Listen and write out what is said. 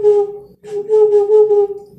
なるほど。